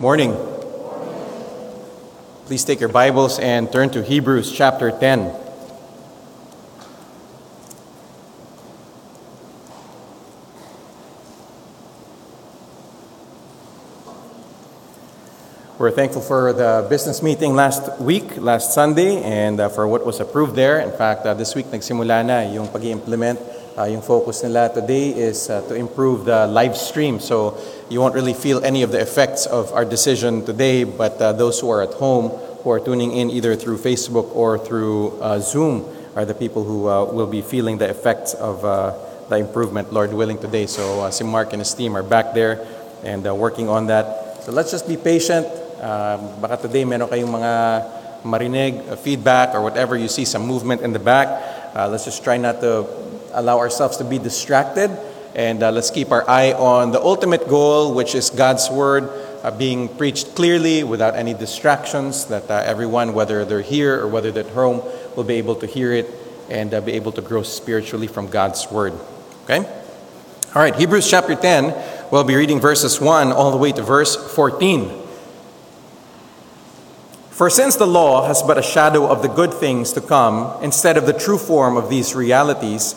Morning. Please take your Bibles and turn to Hebrews chapter 10. We're thankful for the business meeting last week, last Sunday, and uh, for what was approved there. In fact, uh, this week nagsimula na yung pag implement uh, yung focus nila today is uh, to improve the live stream. So you won't really feel any of the effects of our decision today, but uh, those who are at home, who are tuning in either through Facebook or through uh, Zoom, are the people who uh, will be feeling the effects of uh, the improvement, Lord willing, today. So uh, si Mark and his team are back there and uh, working on that. So let's just be patient. Um, baka today meron kayong mga marinig, uh, feedback, or whatever you see, some movement in the back. Uh, let's just try not to allow ourselves to be distracted. And uh, let's keep our eye on the ultimate goal, which is God's Word uh, being preached clearly without any distractions, that uh, everyone, whether they're here or whether they're at home, will be able to hear it and uh, be able to grow spiritually from God's Word. Okay? All right, Hebrews chapter 10, we'll be reading verses 1 all the way to verse 14. For since the law has but a shadow of the good things to come instead of the true form of these realities,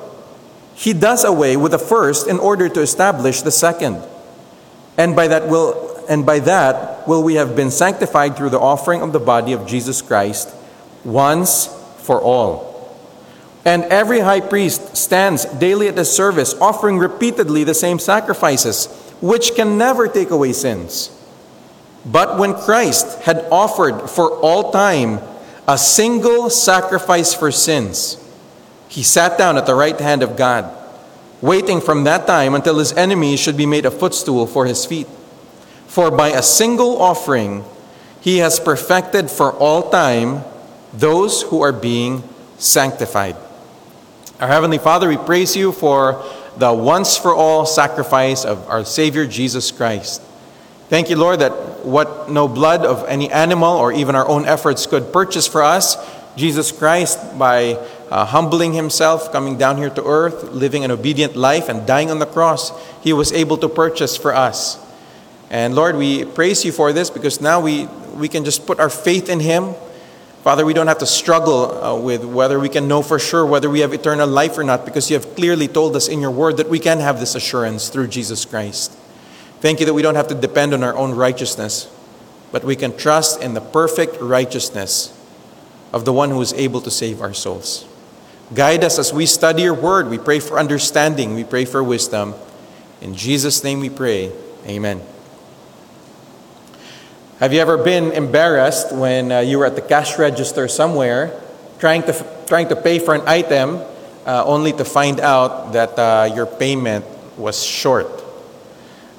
He does away with the first in order to establish the second. And by that will and by that will we have been sanctified through the offering of the body of Jesus Christ once for all. And every high priest stands daily at the service, offering repeatedly the same sacrifices, which can never take away sins. But when Christ had offered for all time a single sacrifice for sins, he sat down at the right hand of God, waiting from that time until his enemies should be made a footstool for his feet. For by a single offering, he has perfected for all time those who are being sanctified. Our Heavenly Father, we praise you for the once for all sacrifice of our Savior Jesus Christ. Thank you, Lord, that what no blood of any animal or even our own efforts could purchase for us, Jesus Christ, by uh, humbling himself, coming down here to earth, living an obedient life, and dying on the cross, he was able to purchase for us. And Lord, we praise you for this because now we, we can just put our faith in him. Father, we don't have to struggle uh, with whether we can know for sure whether we have eternal life or not because you have clearly told us in your word that we can have this assurance through Jesus Christ. Thank you that we don't have to depend on our own righteousness, but we can trust in the perfect righteousness of the one who is able to save our souls. Guide us as we study your word. We pray for understanding, we pray for wisdom. In Jesus' name we pray. Amen. Have you ever been embarrassed when uh, you were at the cash register somewhere trying to, trying to pay for an item uh, only to find out that uh, your payment was short?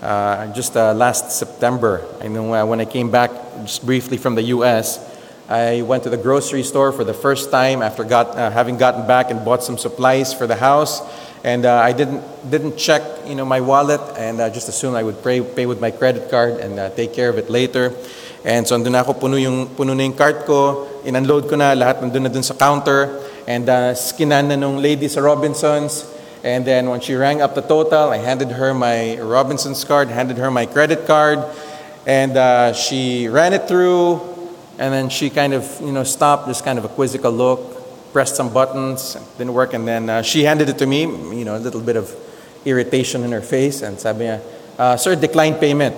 Uh, just uh, last September, I know uh, when I came back just briefly from the U.S., I went to the grocery store for the first time after got, uh, having gotten back and bought some supplies for the house, and uh, I didn't didn't check you know my wallet and uh, just assumed I would pay, pay with my credit card and take care of it later. And so andun ako puno yung puno na yung cart ko, in-unload ko na lahat nandun na dun sa counter, and uh, skinan na nung lady sa Robinsons. And then when she rang up the total, I handed her my Robinson's card, handed her my credit card, and uh, she ran it through. And then she kind of, you know, stopped, just kind of a quizzical look, pressed some buttons, didn't work. And then uh, she handed it to me, you know, a little bit of irritation in her face. And sabi uh, sir, declined payment.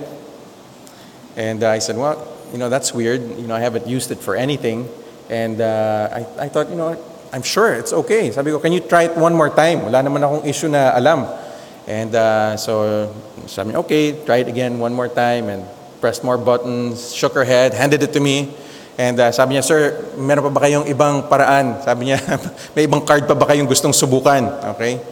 And uh, I said, well, you know, that's weird. You know, I haven't used it for anything. And uh, I, I thought, you know, I'm sure it's okay. Sabi ko, can you try it one more time? Wala naman akong issue na alam. And uh, so, sabi okay, try it again one more time. And pressed more buttons, shook her head, handed it to me. And uh, sabi niya, sir, meron pa ba kayong ibang paraan? Sabi niya, may ibang card pa ba kayong gustong subukan? Okay?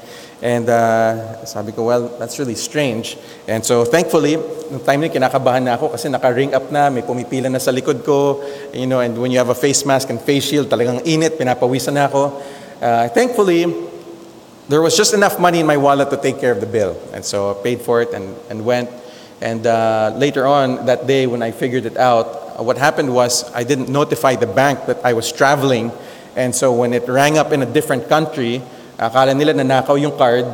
And uh, sabi ko, well, that's really strange. And so thankfully, nung time na kinakabahan na ako kasi naka-ring up na, may pumipila na sa likod ko. You know, and when you have a face mask and face shield, talagang init, pinapawisan na ako. Uh, thankfully, there was just enough money in my wallet to take care of the bill. And so I paid for it and, and went. And uh, later on that day, when I figured it out, what happened was I didn't notify the bank that I was traveling. And so when it rang up in a different country, Akala nila nanakaw yung card,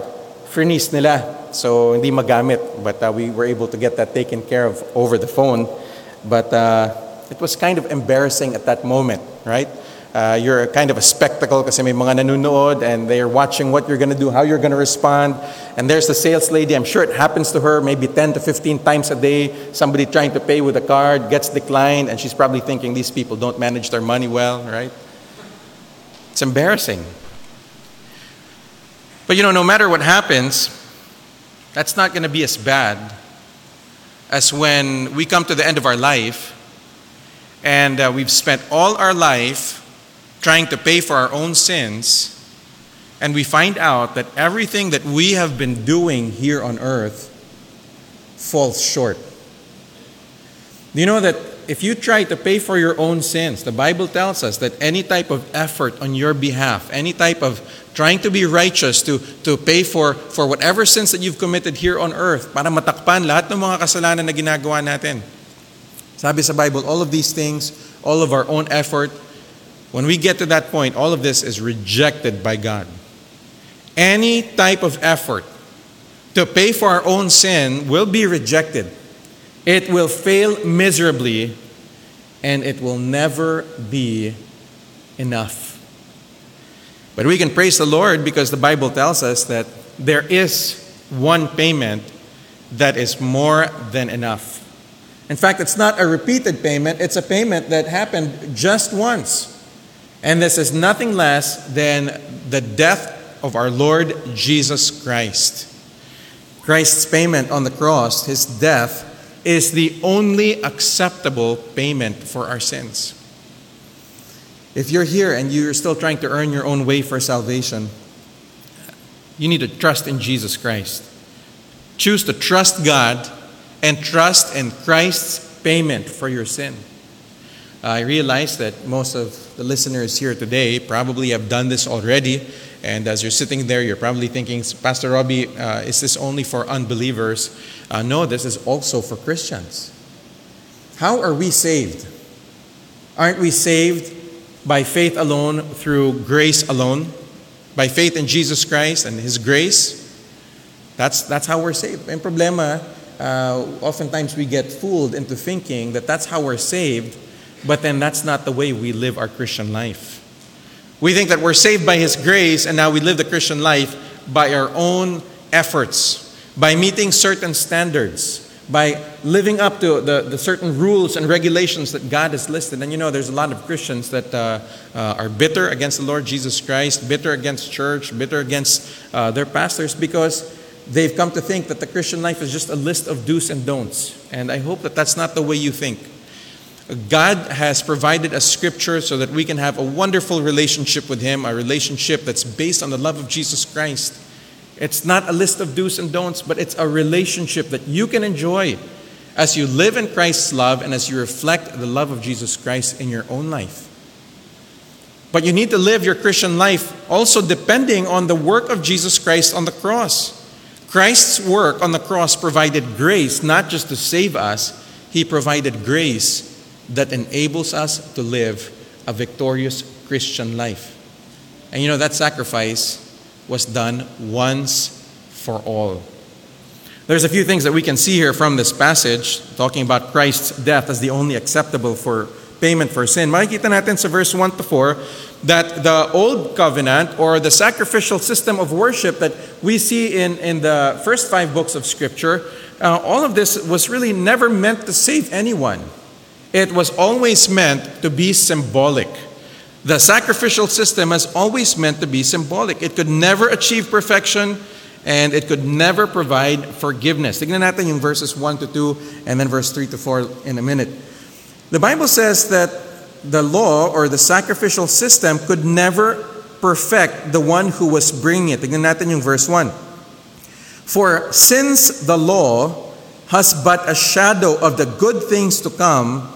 freeze nila. So hindi magamit. But uh, we were able to get that taken care of over the phone. But uh, it was kind of embarrassing at that moment, right? Uh, you're kind of a spectacle kasi may mga nanonood and they're watching what you're going to do, how you're going to respond. And there's the sales lady, I'm sure it happens to her maybe 10 to 15 times a day. Somebody trying to pay with a card gets declined, and she's probably thinking these people don't manage their money well, right? It's embarrassing. But you know, no matter what happens, that's not going to be as bad as when we come to the end of our life and uh, we've spent all our life trying to pay for our own sins, and we find out that everything that we have been doing here on earth falls short. Do you know that if you try to pay for your own sins, the Bible tells us that any type of effort on your behalf, any type of trying to be righteous, to, to pay for, for whatever sins that you've committed here on earth, para matakpan lahat ng mga kasalanan na ginagawa natin. Sabi sa Bible, all of these things, all of our own effort, when we get to that point, all of this is rejected by God. Any type of effort to pay for our own sin will be rejected. It will fail miserably and it will never be enough. But we can praise the Lord because the Bible tells us that there is one payment that is more than enough. In fact, it's not a repeated payment, it's a payment that happened just once. And this is nothing less than the death of our Lord Jesus Christ. Christ's payment on the cross, his death, is the only acceptable payment for our sins. If you're here and you're still trying to earn your own way for salvation, you need to trust in Jesus Christ. Choose to trust God and trust in Christ's payment for your sin. I realize that most of the listeners here today probably have done this already. And as you're sitting there, you're probably thinking, Pastor Robbie, uh, is this only for unbelievers? Uh, no, this is also for Christians. How are we saved? Aren't we saved by faith alone, through grace alone? By faith in Jesus Christ and His grace? That's, that's how we're saved. And problema, uh, oftentimes we get fooled into thinking that that's how we're saved, but then that's not the way we live our Christian life. We think that we're saved by His grace, and now we live the Christian life by our own efforts, by meeting certain standards, by living up to the, the certain rules and regulations that God has listed. And you know, there's a lot of Christians that uh, uh, are bitter against the Lord Jesus Christ, bitter against church, bitter against uh, their pastors because they've come to think that the Christian life is just a list of do's and don'ts. And I hope that that's not the way you think. God has provided a scripture so that we can have a wonderful relationship with Him, a relationship that's based on the love of Jesus Christ. It's not a list of do's and don'ts, but it's a relationship that you can enjoy as you live in Christ's love and as you reflect the love of Jesus Christ in your own life. But you need to live your Christian life also depending on the work of Jesus Christ on the cross. Christ's work on the cross provided grace not just to save us, He provided grace that enables us to live a victorious Christian life. And you know, that sacrifice was done once for all. There's a few things that we can see here from this passage, talking about Christ's death as the only acceptable for payment for sin. Makikita natin sa verse 1 to 4 that the old covenant or the sacrificial system of worship that we see in, in the first five books of Scripture, uh, all of this was really never meant to save anyone. It was always meant to be symbolic. The sacrificial system has always meant to be symbolic. It could never achieve perfection and it could never provide forgiveness. Tignan natin yung verses 1 to 2 and then verse 3 to 4 in a minute. The Bible says that the law or the sacrificial system could never perfect the one who was bringing it. Tignan natin yung verse 1. For since the law has but a shadow of the good things to come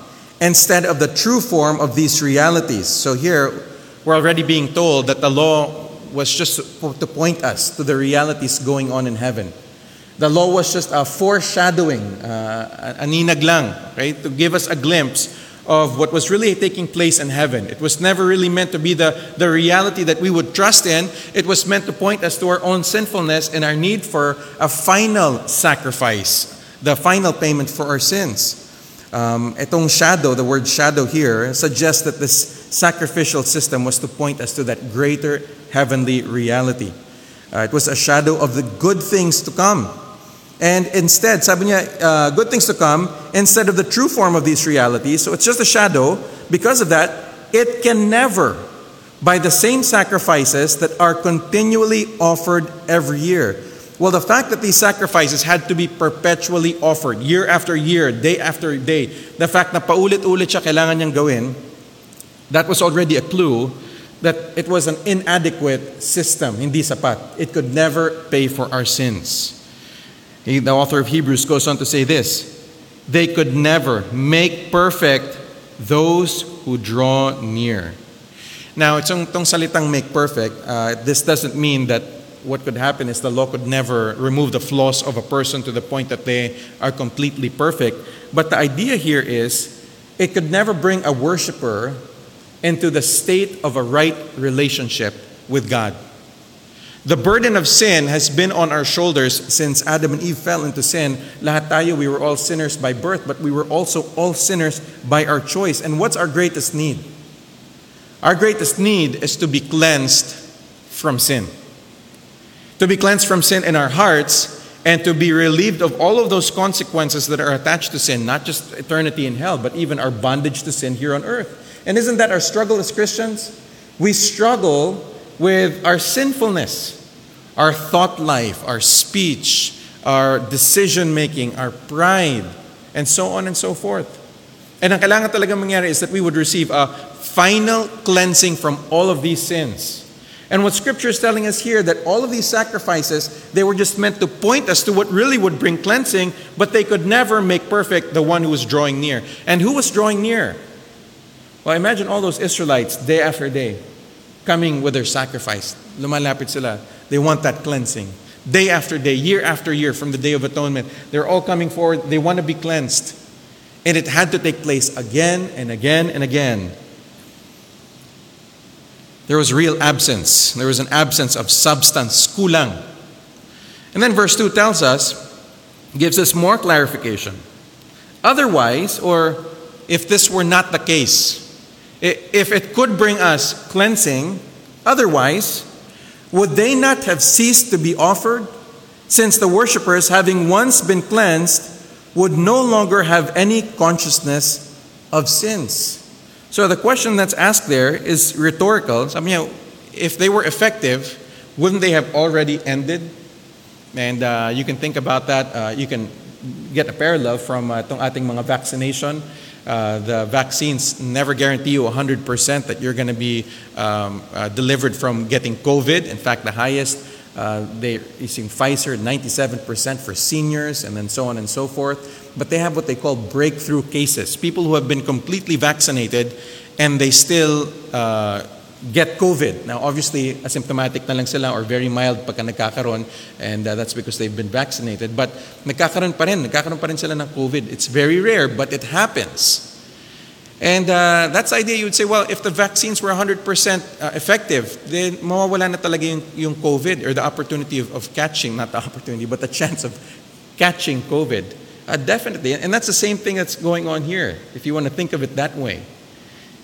instead of the true form of these realities. So here, we're already being told that the law was just to point us to the realities going on in heaven. The law was just a foreshadowing, uh, aninag right? To give us a glimpse of what was really taking place in heaven. It was never really meant to be the, the reality that we would trust in. It was meant to point us to our own sinfulness and our need for a final sacrifice, the final payment for our sins. Um, itong shadow, the word shadow here, suggests that this sacrificial system was to point us to that greater heavenly reality. Uh, it was a shadow of the good things to come. And instead, sabi niya, uh, good things to come, instead of the true form of these realities. So it's just a shadow. Because of that, it can never, by the same sacrifices that are continually offered every year. Well, the fact that these sacrifices had to be perpetually offered, year after year, day after day, the fact na paulit-ulit siya kailangan niyang gawin, that was already a clue that it was an inadequate system, hindi sapat. It could never pay for our sins. The author of Hebrews goes on to say this they could never make perfect those who draw near. Now, itong, itong salitang make perfect, uh, this doesn't mean that what could happen is the law could never remove the flaws of a person to the point that they are completely perfect. But the idea here is it could never bring a worshiper into the state of a right relationship with God. The burden of sin has been on our shoulders since Adam and Eve fell into sin. Lahat tayo, we were all sinners by birth, but we were also all sinners by our choice. And what's our greatest need? Our greatest need is to be cleansed from sin. To be cleansed from sin in our hearts and to be relieved of all of those consequences that are attached to sin, not just eternity in hell, but even our bondage to sin here on earth. And isn't that our struggle as Christians? We struggle with our sinfulness, our thought life, our speech, our decision making, our pride, and so on and so forth. And ang kailangan talaga mangyari is that we would receive a final cleansing from all of these sins. And what scripture is telling us here that all of these sacrifices, they were just meant to point us to what really would bring cleansing, but they could never make perfect the one who was drawing near. And who was drawing near? Well, imagine all those Israelites day after day coming with their sacrifice. Lumalapit sila. They want that cleansing. Day after day, year after year from the Day of Atonement, they're all coming forward. They want to be cleansed. And it had to take place again and again and again. There was real absence. There was an absence of substance, kulang. And then verse 2 tells us, gives us more clarification. Otherwise, or if this were not the case, if it could bring us cleansing, otherwise, would they not have ceased to be offered? Since the worshippers, having once been cleansed, would no longer have any consciousness of sins. So the question that's asked there is rhetorical. I mean, if they were effective, wouldn't they have already ended? And uh, you can think about that. Uh, you can get a parallel from uh, ating mga vaccination. Uh, the vaccines never guarantee you 100% that you're going to be um, uh, delivered from getting COVID. In fact, the highest uh, they using Pfizer 97% for seniors, and then so on and so forth. But they have what they call breakthrough cases people who have been completely vaccinated and they still uh, get COVID. Now, obviously, asymptomatic na lang sila or very mild pagka nagkakaroon, and uh, that's because they've been vaccinated. But nagkakaroon pa rin, nagkakaroon pa rin sila ng COVID. It's very rare, but it happens. And uh, that's the idea. You would say, well, if the vaccines were 100% uh, effective, then mawawala na talaga yung, yung COVID or the opportunity of, of catching, not the opportunity, but the chance of catching COVID. Uh, definitely. And that's the same thing that's going on here, if you want to think of it that way.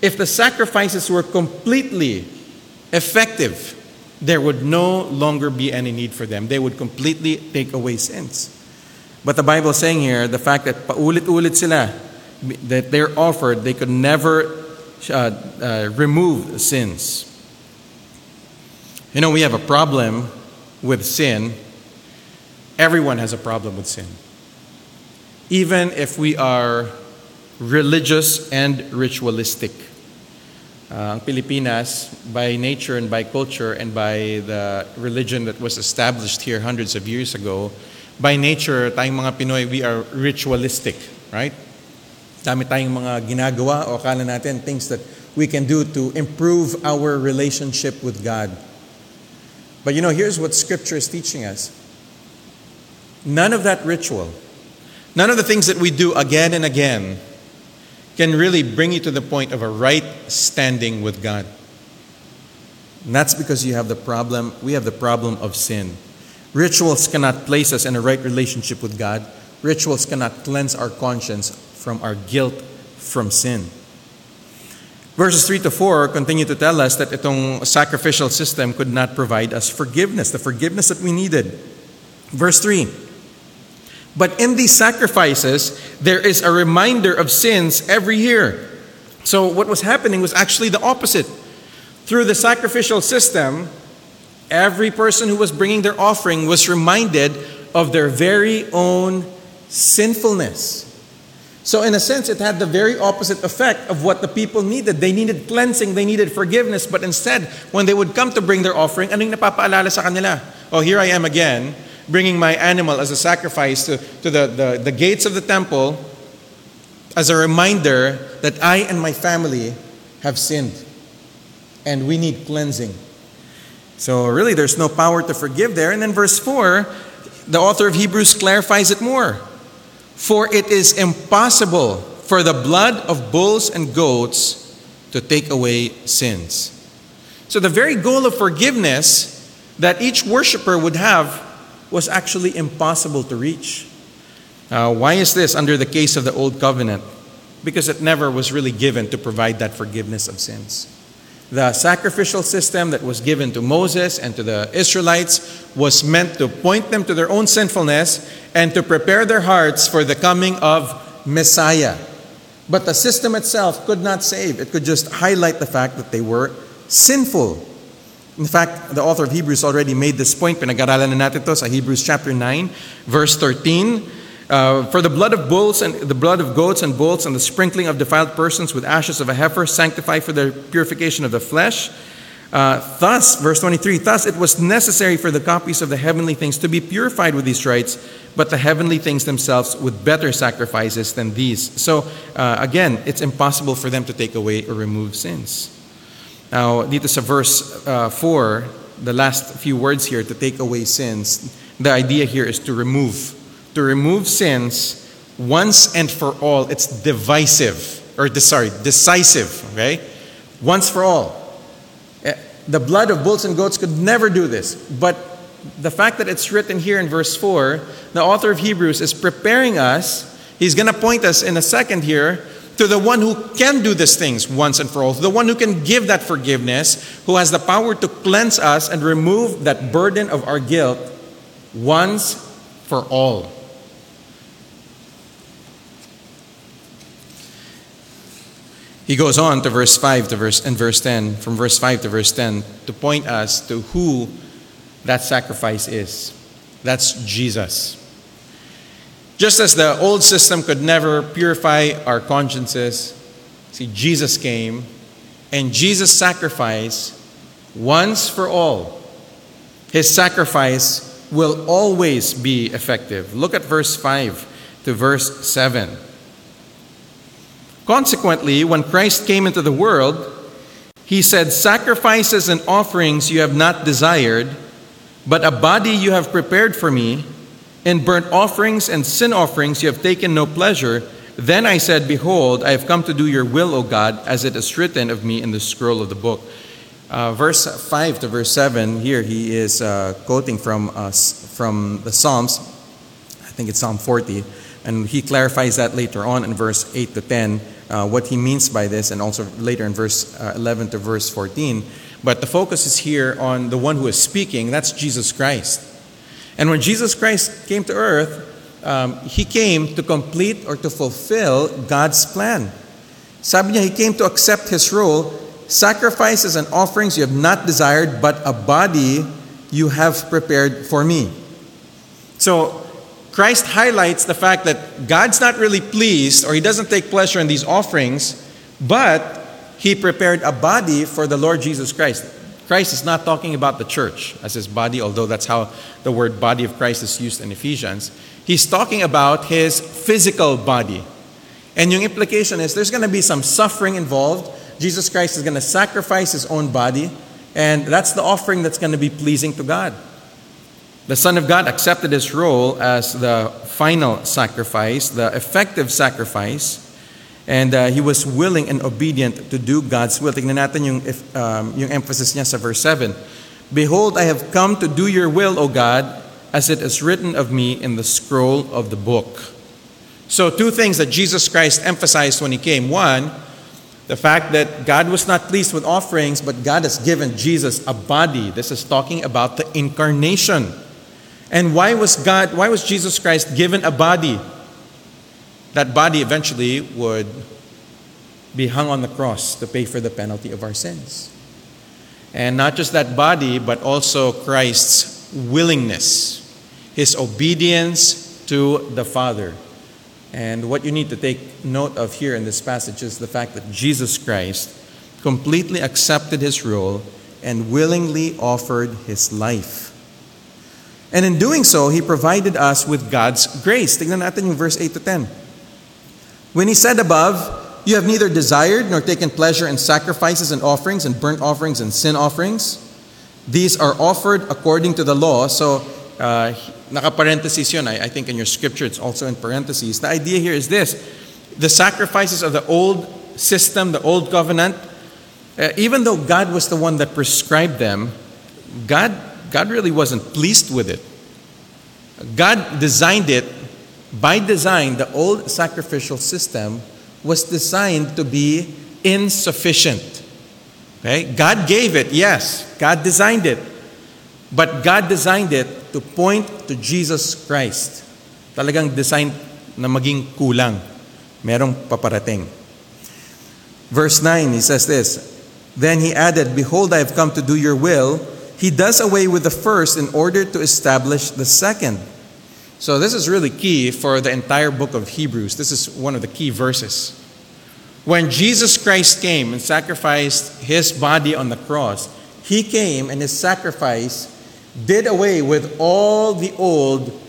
If the sacrifices were completely effective, there would no longer be any need for them. They would completely take away sins. But the Bible is saying here, the fact that paulit-ulit sila, that they're offered, they could never uh, uh, remove sins. You know, we have a problem with sin. Everyone has a problem with sin. Even if we are religious and ritualistic. Uh, Pilipinas, by nature and by culture and by the religion that was established here hundreds of years ago, by nature, tayong mga Pinoy, we are ritualistic, right? Dami tayong mga ginagawa o akala natin things that we can do to improve our relationship with God. But you know, here's what Scripture is teaching us. None of that ritual, none of the things that we do again and again can really bring you to the point of a right standing with God. And that's because you have the problem, we have the problem of sin. Rituals cannot place us in a right relationship with God. Rituals cannot cleanse our conscience from our guilt from sin. Verses 3 to 4 continue to tell us that itong sacrificial system could not provide us forgiveness, the forgiveness that we needed. Verse 3 But in these sacrifices, there is a reminder of sins every year. So, what was happening was actually the opposite. Through the sacrificial system, every person who was bringing their offering was reminded of their very own sinfulness. So, in a sense, it had the very opposite effect of what the people needed. They needed cleansing, they needed forgiveness, but instead, when they would come to bring their offering, anong napapaalala sa kanila? Oh, here I am again bringing my animal as a sacrifice to, to the, the, the gates of the temple as a reminder that I and my family have sinned and we need cleansing. So, really, there's no power to forgive there. And then, verse 4, the author of Hebrews clarifies it more. For it is impossible for the blood of bulls and goats to take away sins. So, the very goal of forgiveness that each worshiper would have was actually impossible to reach. Uh, why is this under the case of the Old Covenant? Because it never was really given to provide that forgiveness of sins. The sacrificial system that was given to Moses and to the Israelites was meant to point them to their own sinfulness and to prepare their hearts for the coming of Messiah. But the system itself could not save, it could just highlight the fact that they were sinful. In fact, the author of Hebrews already made this point. Pinag-aralan na natin to sa Hebrews chapter 9, verse 13. Uh, for the blood of bulls and the blood of goats and bulls and the sprinkling of defiled persons with ashes of a heifer sanctify for the purification of the flesh. Uh, thus, verse 23, thus it was necessary for the copies of the heavenly things to be purified with these rites, but the heavenly things themselves with better sacrifices than these. So, uh, again, it's impossible for them to take away or remove sins. Now, dito sa verse uh, 4, the last few words here, to take away sins, the idea here is to remove. To remove sins once and for all. It's divisive, or sorry, decisive, okay? Once for all. Eh, the blood of bulls and goats could never do this, but the fact that it's written here in verse 4, the author of Hebrews is preparing us. He's going to point us in a second here to the one who can do these things once and for all, to the one who can give that forgiveness, who has the power to cleanse us and remove that burden of our guilt once for all. He goes on to verse 5 to verse and verse 10, from verse 5 to verse 10, to point us to who that sacrifice is. That's Jesus. Just as the old system could never purify our consciences, see, Jesus came and Jesus' sacrificed once for all. His sacrifice will always be effective. Look at verse 5 to verse 7. Consequently, when Christ came into the world, he said, Sacrifices and offerings you have not desired, but a body you have prepared for me. In burnt offerings and sin offerings you have taken no pleasure. Then I said, Behold, I have come to do your will, O God, as it is written of me in the scroll of the book. Uh, verse 5 to verse 7, here he is uh, quoting from, uh, from the Psalms. I think it's Psalm 40. And he clarifies that later on in verse 8 to 10, uh, what he means by this, and also later in verse uh, 11 to verse 14. But the focus is here on the one who is speaking, that's Jesus Christ. And when Jesus Christ came to earth, um, he came to complete or to fulfill God's plan. Sabi niya, he came to accept his role. Sacrifices and offerings you have not desired, but a body you have prepared for me. So, Christ highlights the fact that God's not really pleased or he doesn't take pleasure in these offerings, but he prepared a body for the Lord Jesus Christ. Christ is not talking about the church as his body, although that's how the word body of Christ is used in Ephesians. He's talking about his physical body. And yung implication is there's going to be some suffering involved. Jesus Christ is going to sacrifice his own body, and that's the offering that's going to be pleasing to God. The Son of God accepted his role as the final sacrifice, the effective sacrifice, and uh, he was willing and obedient to do God's will. Tingnan natin yung, um, yung emphasis niya sa verse 7. Behold, I have come to do your will, O God, as it is written of me in the scroll of the book. So, two things that Jesus Christ emphasized when he came. One, the fact that God was not pleased with offerings, but God has given Jesus a body. This is talking about the incarnation. And why was God, why was Jesus Christ given a body? That body eventually would be hung on the cross to pay for the penalty of our sins. And not just that body, but also Christ's willingness, his obedience to the Father. And what you need to take note of here in this passage is the fact that Jesus Christ completely accepted his role and willingly offered his life. And in doing so, he provided us with God's grace. Tignan natin yung verse 8 to 10. When he said above, You have neither desired nor taken pleasure in sacrifices and offerings and burnt offerings and sin offerings. These are offered according to the law. So, uh, yun. I, I think in your scripture it's also in parentheses. The idea here is this. The sacrifices of the old system, the old covenant, uh, even though God was the one that prescribed them, God God really wasn't pleased with it. God designed it by design, the old sacrificial system was designed to be insufficient. Okay? God gave it, yes, God designed it. But God designed it to point to Jesus Christ. Talagang design na maging kulang. Merong paparating. Verse 9, he says this Then he added, Behold, I have come to do your will he does away with the first in order to establish the second. So, this is really key for the entire book of Hebrews. This is one of the key verses. When Jesus Christ came and sacrificed his body on the cross, he came and his sacrifice did away with all the old,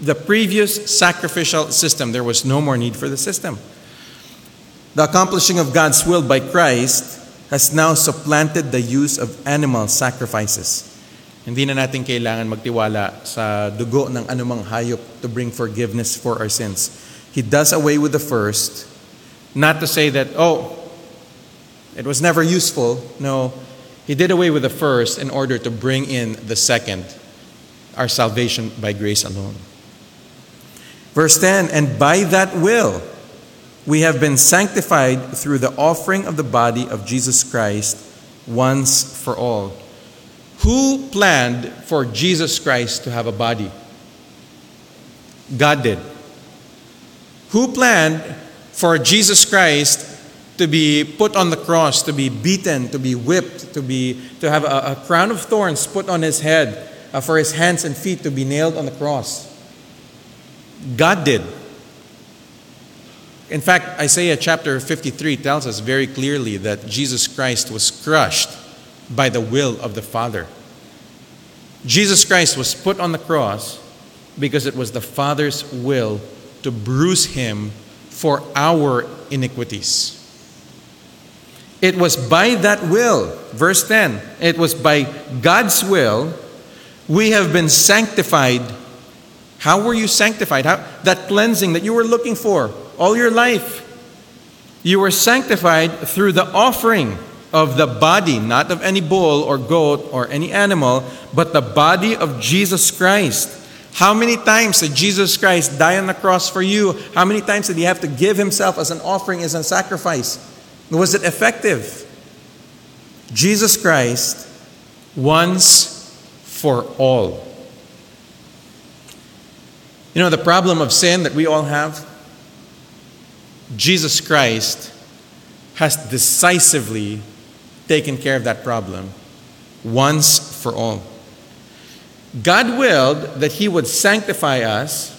the previous sacrificial system. There was no more need for the system. The accomplishing of God's will by Christ has now supplanted the use of animal sacrifices. Hindi na natin kailangan magtiwala sa dugo ng anumang hayop to bring forgiveness for our sins. He does away with the first, not to say that, oh, it was never useful. No, he did away with the first in order to bring in the second, our salvation by grace alone. Verse 10 And by that will, we have been sanctified through the offering of the body of Jesus Christ once for all. Who planned for Jesus Christ to have a body? God did. Who planned for Jesus Christ to be put on the cross, to be beaten, to be whipped, to, be, to have a, a crown of thorns put on his head, uh, for his hands and feet to be nailed on the cross? God did. In fact, Isaiah chapter 53 tells us very clearly that Jesus Christ was crushed by the will of the Father. Jesus Christ was put on the cross because it was the Father's will to bruise him for our iniquities. It was by that will, verse 10, it was by God's will we have been sanctified. How were you sanctified? How, that cleansing that you were looking for all your life. You were sanctified through the offering of the body, not of any bull or goat or any animal, but the body of Jesus Christ. How many times did Jesus Christ die on the cross for you? How many times did he have to give himself as an offering, as a sacrifice? Was it effective? Jesus Christ once for all. You know, the problem of sin that we all have? Jesus Christ has decisively taken care of that problem once for all. God willed that He would sanctify us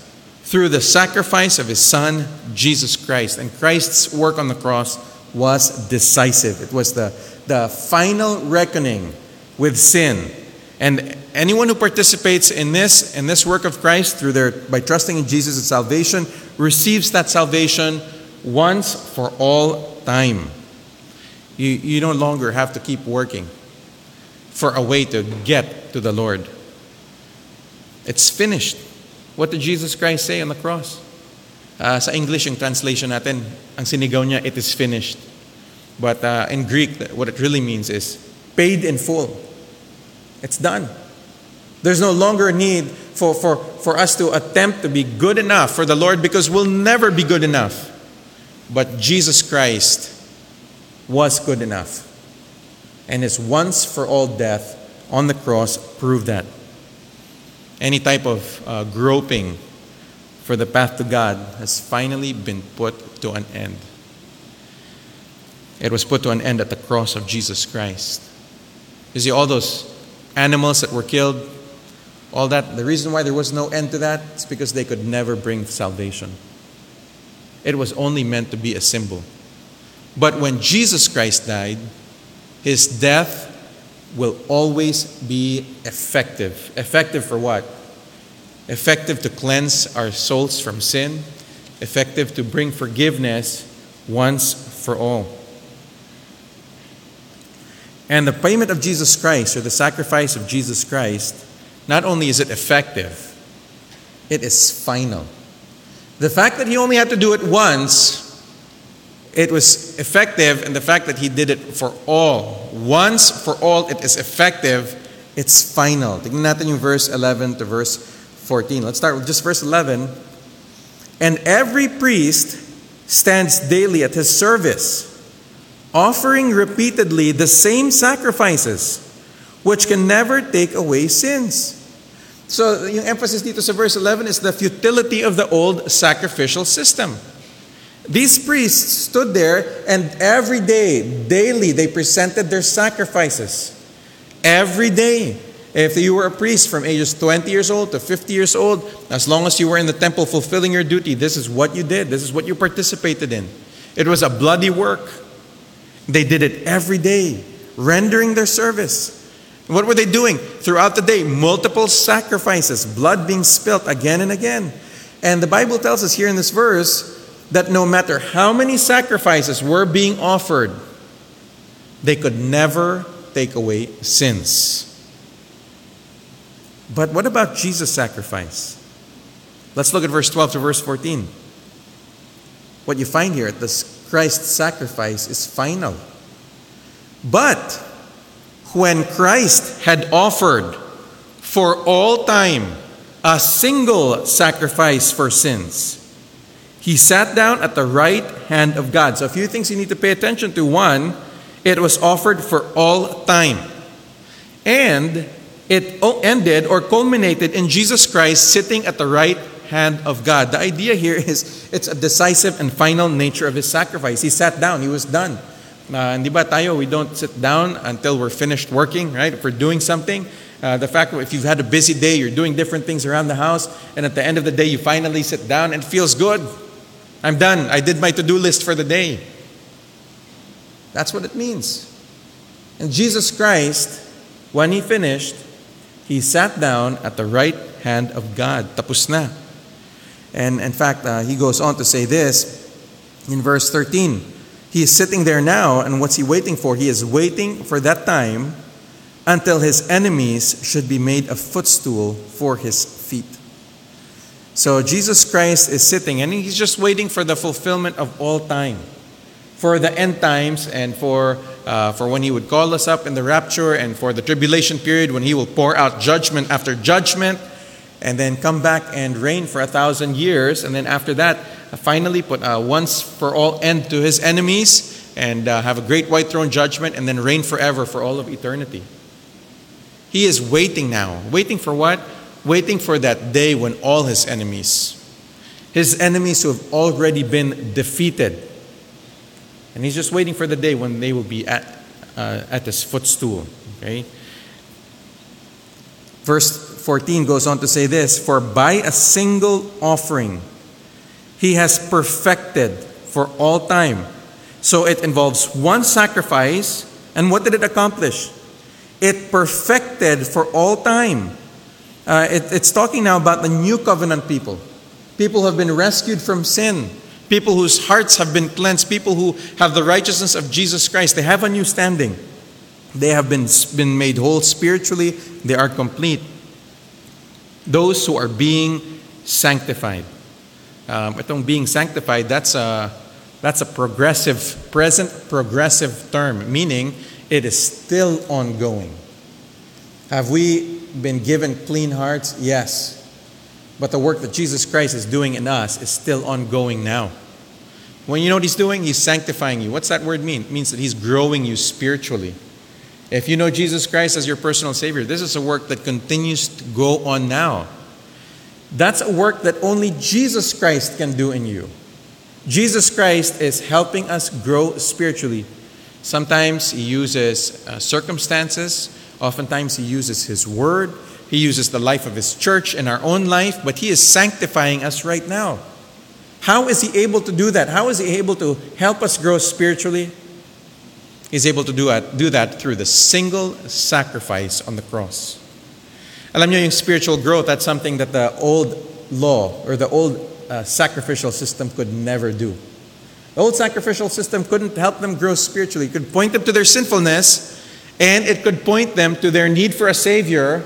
through the sacrifice of His Son, Jesus Christ. And Christ's work on the cross was decisive, it was the, the final reckoning with sin. And anyone who participates in this, in this work of Christ through their, by trusting in Jesus' salvation receives that salvation once for all time. You, you no longer have to keep working for a way to get to the Lord. It's finished. What did Jesus Christ say on the cross? Uh, sa English, yung translation natin, ang sinigaw niya, it is finished. But uh, in Greek, what it really means is paid in full. It's done. There's no longer a need for, for, for us to attempt to be good enough for the Lord because we'll never be good enough. But Jesus Christ was good enough. And his once for all death on the cross proved that. Any type of uh, groping for the path to God has finally been put to an end. It was put to an end at the cross of Jesus Christ. You see, all those animals that were killed, all that, the reason why there was no end to that is because they could never bring salvation. It was only meant to be a symbol. But when Jesus Christ died, his death will always be effective. Effective for what? Effective to cleanse our souls from sin, effective to bring forgiveness once for all. And the payment of Jesus Christ, or the sacrifice of Jesus Christ, not only is it effective, it is final. The fact that he only had to do it once, it was effective, and the fact that he did it for all, once for all, it is effective, it's final. Tignan natin yung verse 11 to verse 14. Let's start with just verse 11. And every priest stands daily at his service offering repeatedly the same sacrifices, which can never take away sins. So, yung emphasis dito sa verse 11 is the futility of the old sacrificial system. These priests stood there and every day, daily, they presented their sacrifices. Every day. If you were a priest from ages 20 years old to 50 years old, as long as you were in the temple fulfilling your duty, this is what you did. This is what you participated in. It was a bloody work. They did it every day, rendering their service. What were they doing? Throughout the day, multiple sacrifices, blood being spilt again and again. And the Bible tells us here in this verse that no matter how many sacrifices were being offered, they could never take away sins. But what about Jesus' sacrifice? Let's look at verse 12 to verse 14. What you find here, this Christ's sacrifice is final. But when Christ had offered for all time a single sacrifice for sins, he sat down at the right hand of God. So, a few things you need to pay attention to. One, it was offered for all time. And it ended or culminated in Jesus Christ sitting at the right hand of God. The idea here is it's a decisive and final nature of his sacrifice. He sat down, he was done. Uh, we don't sit down until we're finished working, right? If we're doing something, uh, the fact that if you've had a busy day, you're doing different things around the house, and at the end of the day, you finally sit down and it feels good. I'm done. I did my to do list for the day. That's what it means. And Jesus Christ, when he finished, he sat down at the right hand of God. Tapos na. And in fact, uh, he goes on to say this in verse 13. He is sitting there now, and what's he waiting for? He is waiting for that time until his enemies should be made a footstool for his feet. So Jesus Christ is sitting, and he's just waiting for the fulfillment of all time, for the end times, and for uh, for when he would call us up in the rapture, and for the tribulation period when he will pour out judgment after judgment and then come back and reign for a thousand years. And then after that, uh, finally put a once for all end to his enemies and uh, have a great white throne judgment and then reign forever for all of eternity. He is waiting now. Waiting for what? Waiting for that day when all his enemies, his enemies who have already been defeated, and he's just waiting for the day when they will be at, uh, at his footstool. Okay? Verse 14 goes on to say this For by a single offering, he has perfected for all time. So it involves one sacrifice, and what did it accomplish? It perfected for all time. Uh, it, it's talking now about the new covenant people. People who have been rescued from sin. People whose hearts have been cleansed. People who have the righteousness of Jesus Christ. They have a new standing. They have been, been made whole spiritually. They are complete. Those who are being sanctified. Um, itong being sanctified, that's a, that's a progressive, present progressive term, meaning it is still ongoing. Have we been given clean hearts? Yes. But the work that Jesus Christ is doing in us is still ongoing now. When you know what He's doing, He's sanctifying you. What's that word mean? It means that He's growing you spiritually. If you know Jesus Christ as your personal Savior, this is a work that continues to go on now. That's a work that only Jesus Christ can do in you. Jesus Christ is helping us grow spiritually. Sometimes He uses uh, circumstances, Oftentimes, He uses His Word, He uses the life of His church and our own life, but He is sanctifying us right now. How is He able to do that? How is He able to help us grow spiritually? He's able to do that, do that through the single sacrifice on the cross. Alam niyo, yung spiritual growth, that's something that the old law or the old uh, sacrificial system could never do. The old sacrificial system couldn't help them grow spiritually. It could point them to their sinfulness, and it could point them to their need for a Savior,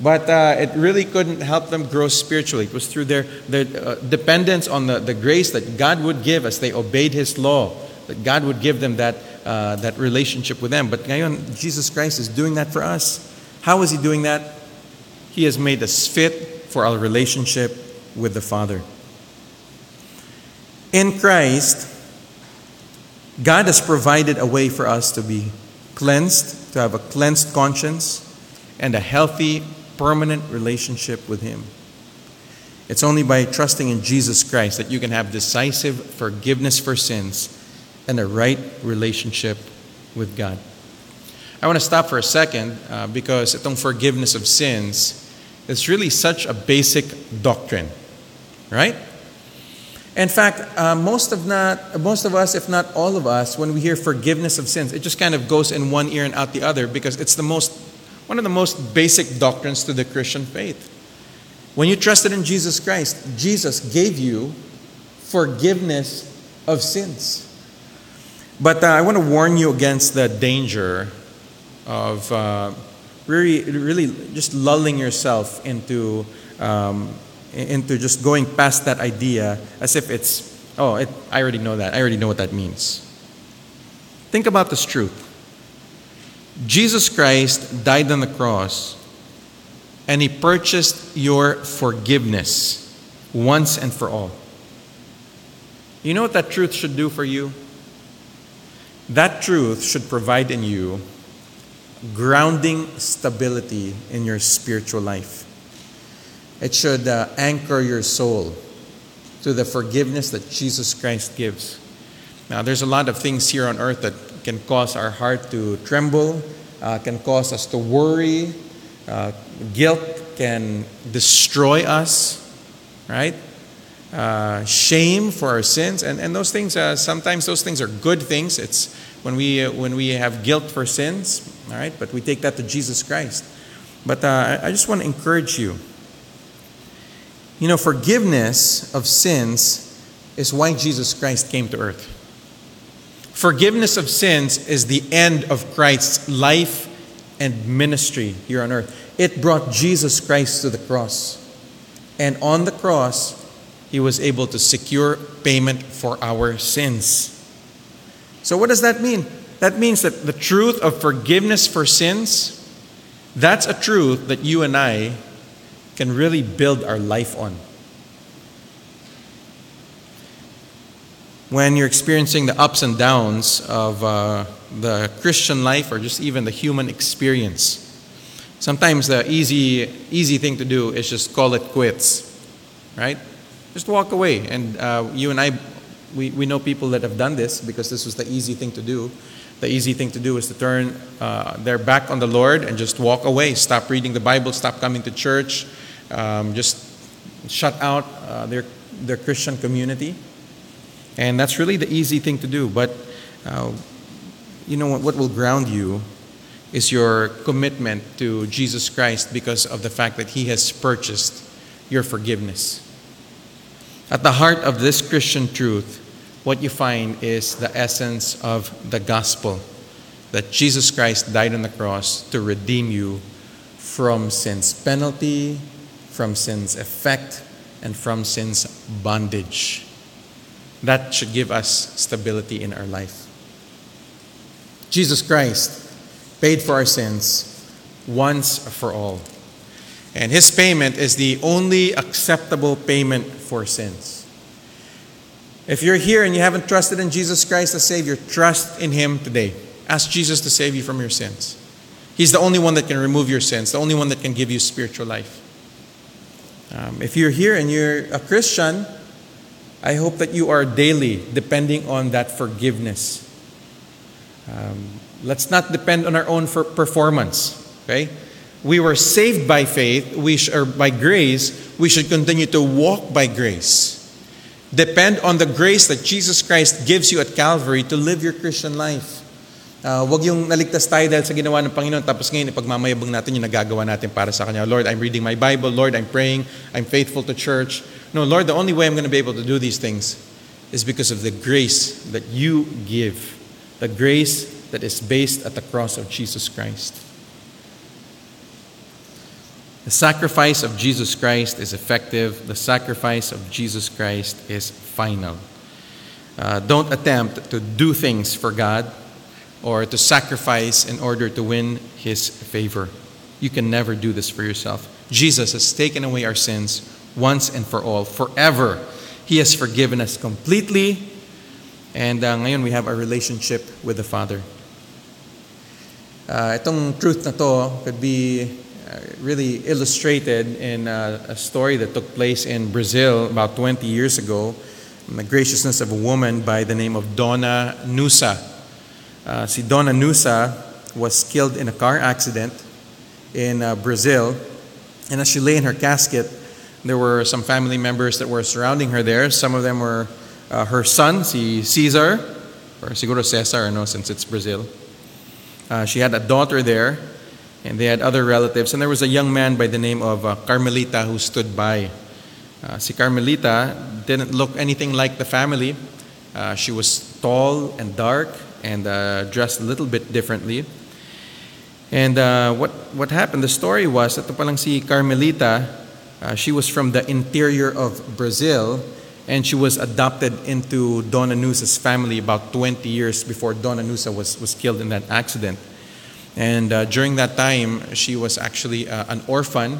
but uh, it really couldn't help them grow spiritually. It was through their, their uh, dependence on the, the grace that God would give as they obeyed His law, that God would give them that, uh, that relationship with them. But ngayon, Jesus Christ is doing that for us. How is He doing that? He has made us fit for our relationship with the Father. In Christ, God has provided a way for us to be cleansed, to have a cleansed conscience, and a healthy, permanent relationship with Him. It's only by trusting in Jesus Christ that you can have decisive forgiveness for sins and a right relationship with God. I want to stop for a second uh, because itong forgiveness of sins is really such a basic doctrine, right? In fact, uh, most of not most of us, if not all of us, when we hear forgiveness of sins, it just kind of goes in one ear and out the other because it's the most one of the most basic doctrines to the Christian faith. When you trusted in Jesus Christ, Jesus gave you forgiveness of sins. But uh, I want to warn you against the danger of uh, really, really just lulling yourself into um, into just going past that idea as if it's, oh, it, I already know that. I already know what that means. Think about this truth Jesus Christ died on the cross and he purchased your forgiveness once and for all. You know what that truth should do for you? That truth should provide in you grounding stability in your spiritual life. It should uh, anchor your soul to the forgiveness that Jesus Christ gives. Now, there's a lot of things here on earth that can cause our heart to tremble, uh, can cause us to worry. Uh, guilt can destroy us, right? Uh, shame for our sins, and, and those things. Uh, sometimes those things are good things. It's when we uh, when we have guilt for sins, all right. But we take that to Jesus Christ. But uh, I just want to encourage you you know, forgiveness of sins is why Jesus Christ came to earth. Forgiveness of sins is the end of Christ's life and ministry here on earth. It brought Jesus Christ to the cross. And on the cross, he was able to secure payment for our sins. So, what does that mean? That means that the truth of forgiveness for sins, that's a truth that you and I can really build our life on. When you're experiencing the ups and downs of uh, the Christian life or just even the human experience, Sometimes the easy, easy thing to do is just call it quits, right? Just walk away. And uh, you and I, we, we know people that have done this because this was the easy thing to do. The easy thing to do is to turn uh, their back on the Lord and just walk away. Stop reading the Bible, stop coming to church, um, just shut out uh, their, their Christian community. And that's really the easy thing to do. But uh, you know what, what will ground you is your commitment to Jesus Christ because of the fact that He has purchased your forgiveness. At the heart of this Christian truth, what you find is the essence of the gospel that Jesus Christ died on the cross to redeem you from sin's penalty, from sin's effect, and from sin's bondage. That should give us stability in our life. Jesus Christ paid for our sins once for all. And his payment is the only acceptable payment for sins. If you're here and you haven't trusted in Jesus Christ as Savior, trust in Him today. Ask Jesus to save you from your sins. He's the only one that can remove your sins, the only one that can give you spiritual life. Um, if you're here and you're a Christian, I hope that you are daily depending on that forgiveness. Um, let's not depend on our own performance. Okay, we were saved by faith. We sh- or by grace. We should continue to walk by grace. Depend on the grace that Jesus Christ gives you at Calvary to live your Christian life. Uh, wag yung naligtas tayo dahil sa ginawa ng Panginoon tapos ngayon ipagmamayabang natin yung nagagawa natin para sa Kanya. Lord, I'm reading my Bible. Lord, I'm praying. I'm faithful to church. No, Lord, the only way I'm going to be able to do these things is because of the grace that you give. The grace that is based at the cross of Jesus Christ. The sacrifice of Jesus Christ is effective. The sacrifice of Jesus Christ is final. Uh, don't attempt to do things for God or to sacrifice in order to win His favor. You can never do this for yourself. Jesus has taken away our sins once and for all, forever. He has forgiven us completely, and uh, ngayon we have a relationship with the Father. Uh, itong truth na to could be uh, really illustrated in uh, a story that took place in Brazil about 20 years ago. The graciousness of a woman by the name of Dona Nusa. Uh, si Dona Nusa was killed in a car accident in uh, Brazil. And as she lay in her casket, there were some family members that were surrounding her there. Some of them were uh, her son, si Cesar, or siguro Cesar, no, since it's Brazil. Uh, she had a daughter there, and they had other relatives. And there was a young man by the name of uh, Carmelita who stood by. Uh, si Carmelita didn't look anything like the family. Uh, she was tall and dark and uh, dressed a little bit differently. And uh, what, what happened, the story was, ito palang si Carmelita, uh, she was from the interior of Brazil, and she was adopted into Dona Nusa's family about 20 years before Dona Nusa was, was killed in that accident. And uh, during that time, she was actually uh, an orphan.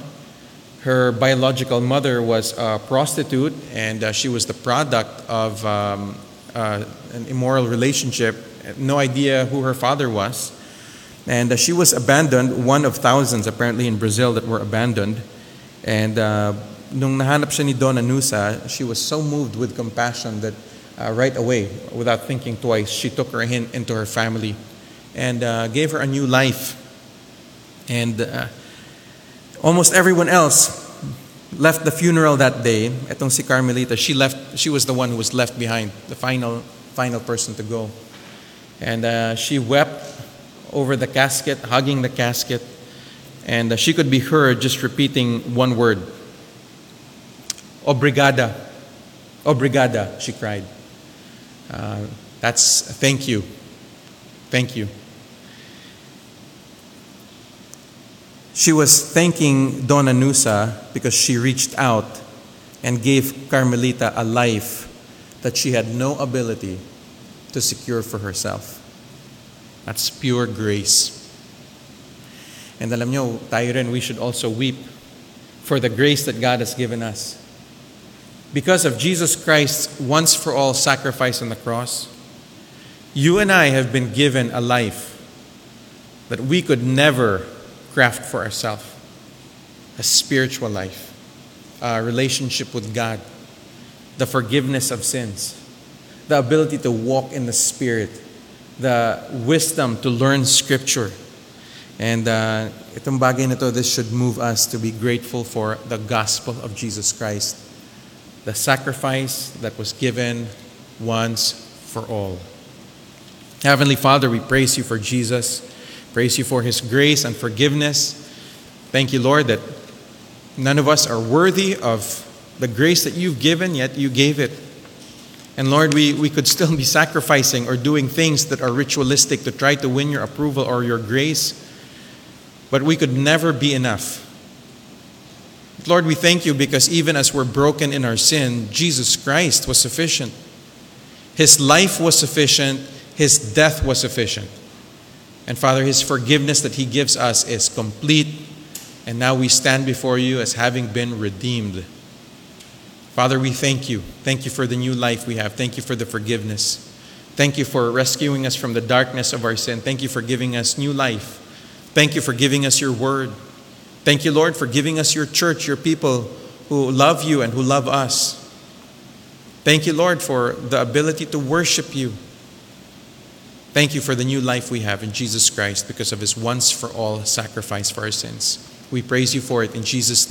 Her biological mother was a prostitute, and uh, she was the product of um, uh, an immoral relationship. No idea who her father was. And uh, she was abandoned, one of thousands apparently in Brazil that were abandoned. And uh, nung nahanap siya ni Dona Nusa, she was so moved with compassion that uh, right away, without thinking twice, she took her in, into her family and uh, gave her a new life. And uh, almost everyone else left the funeral that day. Etong si Carmelita, she left. She was the one who was left behind, the final, final person to go. And uh, she wept over the casket, hugging the casket, and uh, she could be heard just repeating one word Obrigada. Obrigada, she cried. Uh, that's thank you. Thank you. She was thanking Dona Nusa because she reached out and gave Carmelita a life that she had no ability to secure for herself. That's pure grace. And alam nyo, tayo rin, we should also weep for the grace that God has given us. Because of Jesus Christ's once for all sacrifice on the cross, you and I have been given a life that we could never craft for ourselves a spiritual life, a relationship with God, the forgiveness of sins, the ability to walk in the Spirit, the wisdom to learn Scripture. And uh, itong bagay na to, this should move us to be grateful for the gospel of Jesus Christ, the sacrifice that was given once for all. Heavenly Father, we praise you for Jesus. Praise you for his grace and forgiveness. Thank you, Lord, that none of us are worthy of the grace that you've given, yet you gave it. And Lord, we, we could still be sacrificing or doing things that are ritualistic to try to win your approval or your grace, but we could never be enough. Lord, we thank you because even as we're broken in our sin, Jesus Christ was sufficient. His life was sufficient, His death was sufficient. And Father, His forgiveness that He gives us is complete. And now we stand before you as having been redeemed. Father, we thank you. Thank you for the new life we have. Thank you for the forgiveness. Thank you for rescuing us from the darkness of our sin. Thank you for giving us new life. Thank you for giving us your word. Thank you, Lord, for giving us your church, your people who love you and who love us. Thank you, Lord, for the ability to worship you. Thank you for the new life we have in Jesus Christ because of his once for all sacrifice for our sins. We praise you for it in Jesus' name.